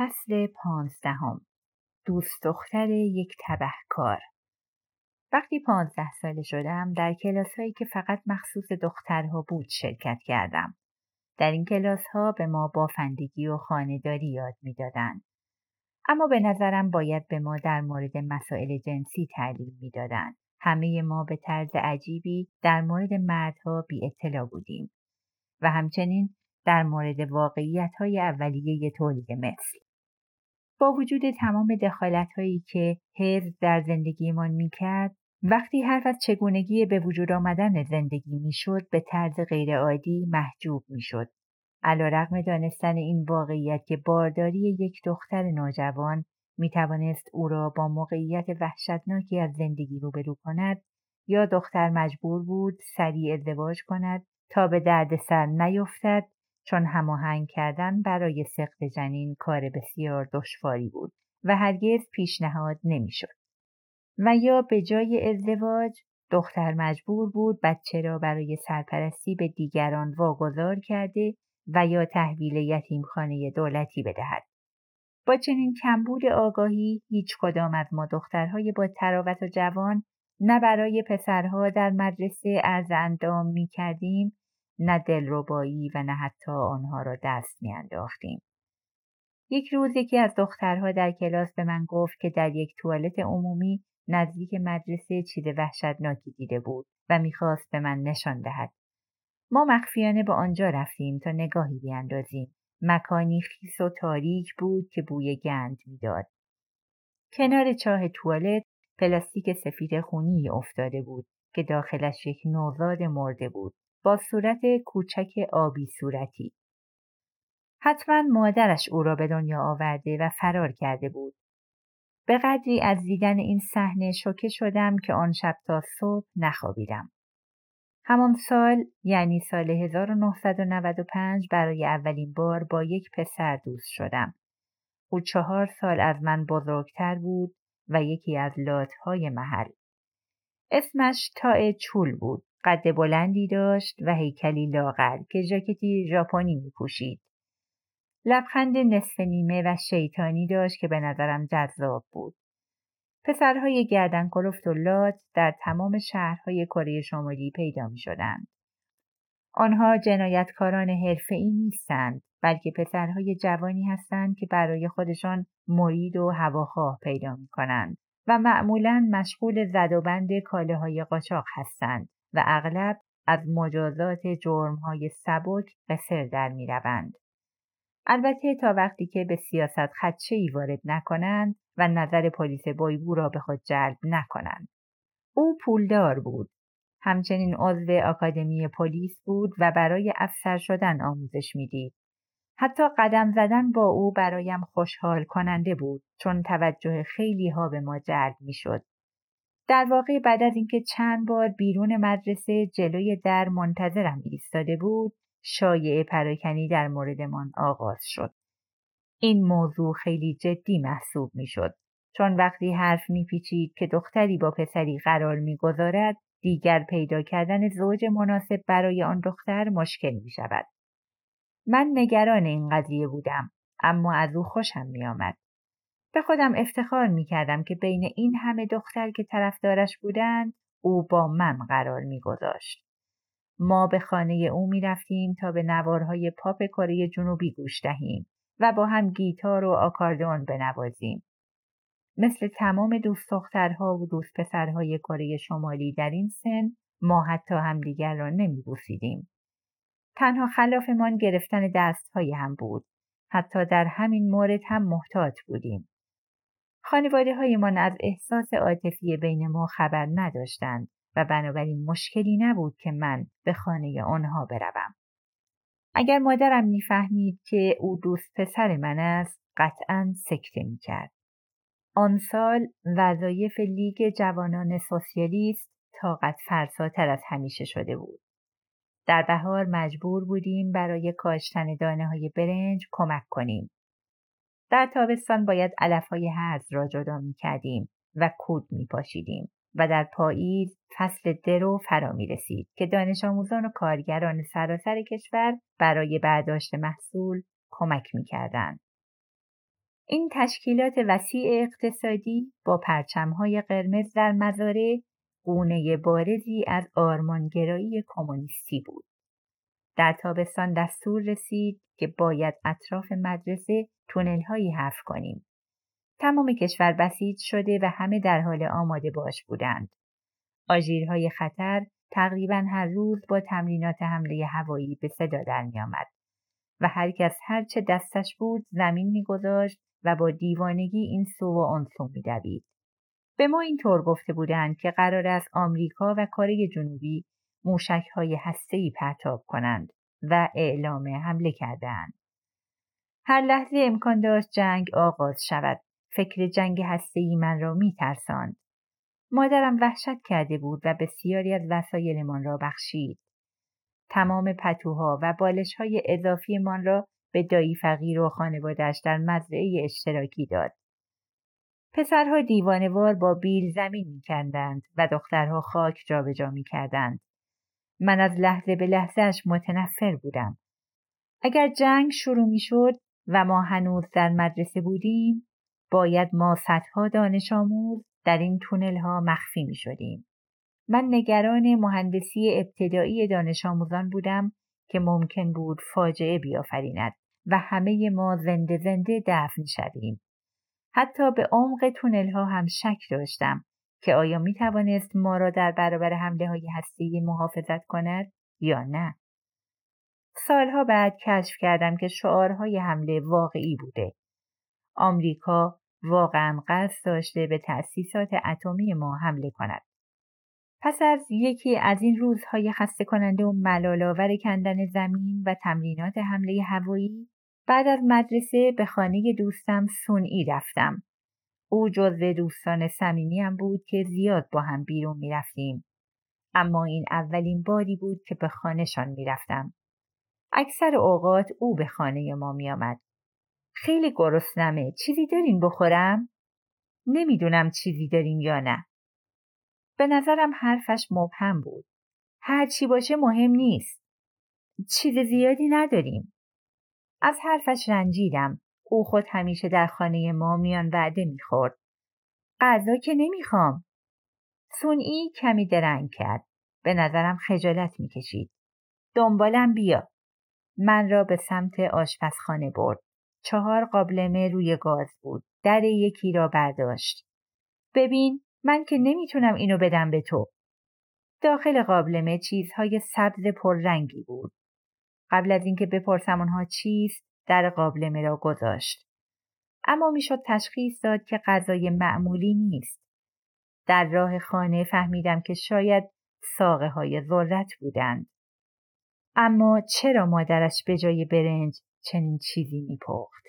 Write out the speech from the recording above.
فصل پانزدهم دوست دختر یک تبهکار وقتی پانزده ساله شدم در کلاس هایی که فقط مخصوص دخترها بود شرکت کردم. در این کلاس ها به ما بافندگی و خانهداری یاد می‌دادند. اما به نظرم باید به ما در مورد مسائل جنسی تعلیم می‌دادند. همه ما به طرز عجیبی در مورد مردها بی اطلاع بودیم و همچنین در مورد واقعیت های اولیه تولید مثل. با وجود تمام دخالت هایی که حفظ در زندگیمان می کرد، وقتی حرف از چگونگی به وجود آمدن زندگی می‌شد به طرز غیرعادی محجوب می‌شد. علیرغم دانستن این واقعیت که بارداری یک دختر نوجوان می توانست او را با موقعیت وحشتناکی از زندگی روبرو کند یا دختر مجبور بود سریع ازدواج کند تا به دردسر نیفتد چون هماهنگ کردن برای سقط جنین کار بسیار دشواری بود و هرگز پیشنهاد نمی‌شد. و یا به جای ازدواج دختر مجبور بود بچه را برای سرپرستی به دیگران واگذار کرده و یا تحویل یتیمخانه دولتی بدهد. با چنین کمبود آگاهی هیچ کدام از ما دخترهای با تراوت و جوان نه برای پسرها در مدرسه ارز اندام می کردیم نه دلربایی و نه حتی آنها را دست می انداختیم. یک روز یکی از دخترها در کلاس به من گفت که در یک توالت عمومی نزدیک مدرسه چیز وحشتناکی دیده بود و می‌خواست به من نشان دهد. ما مخفیانه به آنجا رفتیم تا نگاهی بیاندازیم. مکانی خیس و تاریک بود که بوی گند می‌داد. کنار چاه توالت پلاستیک سفید خونی افتاده بود که داخلش یک نوزاد مرده بود با صورت کوچک آبی صورتی. حتما مادرش او را به دنیا آورده و فرار کرده بود به قدری از دیدن این صحنه شوکه شدم که آن شب تا صبح نخوابیدم. همان سال یعنی سال 1995 برای اولین بار با یک پسر دوست شدم. او چهار سال از من بزرگتر بود و یکی از لاتهای محل. اسمش تاء چول بود. قد بلندی داشت و هیکلی لاغر که ژاکتی ژاپنی می پوشید. لبخند نصف نیمه و شیطانی داشت که به نظرم جذاب بود. پسرهای گردن کلفت و لات در تمام شهرهای کره شمالی پیدا می شدند. آنها جنایتکاران حرفه‌ای نیستند بلکه پسرهای جوانی هستند که برای خودشان مرید و هواخواه پیدا می کنند و معمولا مشغول زد و بند کاله های قاچاق هستند و اغلب از مجازات جرمهای سبک قصر در می روند. البته تا وقتی که به سیاست خدشه ای وارد نکنند و نظر پلیس بایبو را به خود جلب نکنند. او پولدار بود. همچنین عضو آکادمی پلیس بود و برای افسر شدن آموزش می‌دید. حتی قدم زدن با او برایم خوشحال کننده بود چون توجه خیلی ها به ما جلب می‌شد. در واقع بعد از اینکه چند بار بیرون مدرسه جلوی در منتظرم ایستاده بود شایعه پراکنی در موردمان آغاز شد. این موضوع خیلی جدی محسوب می شد. چون وقتی حرف میپیچید که دختری با پسری قرار می‌گذارد دیگر پیدا کردن زوج مناسب برای آن دختر مشکل می شود. من نگران این قضیه بودم اما از او خوشم می آمد. به خودم افتخار می کردم که بین این همه دختر که طرفدارش بودند او با من قرار می گذاشت. ما به خانه او می رفتیم تا به نوارهای پاپ کره جنوبی گوش دهیم و با هم گیتار و آکاردون بنوازیم. مثل تمام دوست دخترها و دوست پسرهای کره شمالی در این سن ما حتی همدیگر را نمی بوسیدیم. تنها خلافمان گرفتن دستهای هم بود. حتی در همین مورد هم محتاط بودیم. خانواده هایمان از احساس عاطفی بین ما خبر نداشتند و بنابراین مشکلی نبود که من به خانه آنها بروم. اگر مادرم می‌فهمید که او دوست پسر من است قطعا سکته می‌کرد. آن سال وظایف لیگ جوانان سوسیالیست طاقت فرساتر از همیشه شده بود. در بهار مجبور بودیم برای کاشتن دانه های برنج کمک کنیم. در تابستان باید علف های هرز را جدا می کردیم و کود می پاشیدیم. و در پاییز فصل درو فرا می رسید که دانش آموزان و کارگران سراسر کشور برای برداشت محصول کمک می کردن. این تشکیلات وسیع اقتصادی با پرچمهای قرمز در مزارع گونه بارزی از آرمانگرایی کمونیستی بود. در تابستان دستور رسید که باید اطراف مدرسه تونلهایی حفر کنیم. تمام کشور بسیج شده و همه در حال آماده باش بودند. آژیرهای خطر تقریبا هر روز با تمرینات حمله هوایی به صدا در می آمد و هر کس هر چه دستش بود زمین میگذاشت و با دیوانگی این سو و آن سو میدوید به ما اینطور گفته بودند که قرار است آمریکا و کره جنوبی موشک های هسته پرتاب کنند و اعلام حمله کردند. هر لحظه امکان داشت جنگ آغاز شود. فکر جنگ هسته من را می ترساند. مادرم وحشت کرده بود و بسیاری از وسایلمان را بخشید. تمام پتوها و بالش های اضافی من را به دایی فقیر و خانوادش در مزرعه اشتراکی داد. پسرها دیوانوار با بیل زمین می کندند و دخترها خاک جابجا می کردند. من از لحظه به لحظهش متنفر بودم. اگر جنگ شروع می شد و ما هنوز در مدرسه بودیم باید ما صدها دانش آموز در این تونل ها مخفی می شدیم. من نگران مهندسی ابتدایی دانش آموزان بودم که ممکن بود فاجعه بیافریند و همه ما زنده زنده دفن شویم. حتی به عمق تونل ها هم شک داشتم که آیا می توانست ما را در برابر حمله های هستی محافظت کند یا نه. سالها بعد کشف کردم که شعارهای حمله واقعی بوده. آمریکا واقعا قصد داشته به تأسیسات اتمی ما حمله کند. پس از یکی از این روزهای خسته کننده و ملالآور کندن زمین و تمرینات حمله هوایی بعد از مدرسه به خانه دوستم سونئی رفتم. او جزو دوستان صمیمیم بود که زیاد با هم بیرون می رفتیم. اما این اولین باری بود که به خانهشان می رفتم. اکثر اوقات او به خانه ما می آمد. خیلی گرسنمه. چیزی دارین بخورم؟ نمی‌دونم چیزی داریم یا نه. به نظرم حرفش مبهم بود. هر چی باشه مهم نیست. چیز زیادی نداریم. از حرفش رنجیدم. او خود همیشه در خانه ما میان وعده می‌خورد. غذا که نمی‌خوام. سونئی کمی درنگ کرد. به نظرم خجالت می‌کشید. دنبالم بیا. من را به سمت آشپزخانه برد. چهار قابلمه روی گاز بود. در یکی را برداشت. ببین من که نمی‌تونم اینو بدم به تو. داخل قابلمه چیزهای سبز پررنگی بود. قبل از اینکه بپرسم آنها چیست در قابلمه را گذاشت. اما می‌شد تشخیص داد که غذای معمولی نیست. در راه خانه فهمیدم که شاید ساقه های ذرت بودند. اما چرا مادرش به جای برنج چنین چیزی میپخت؟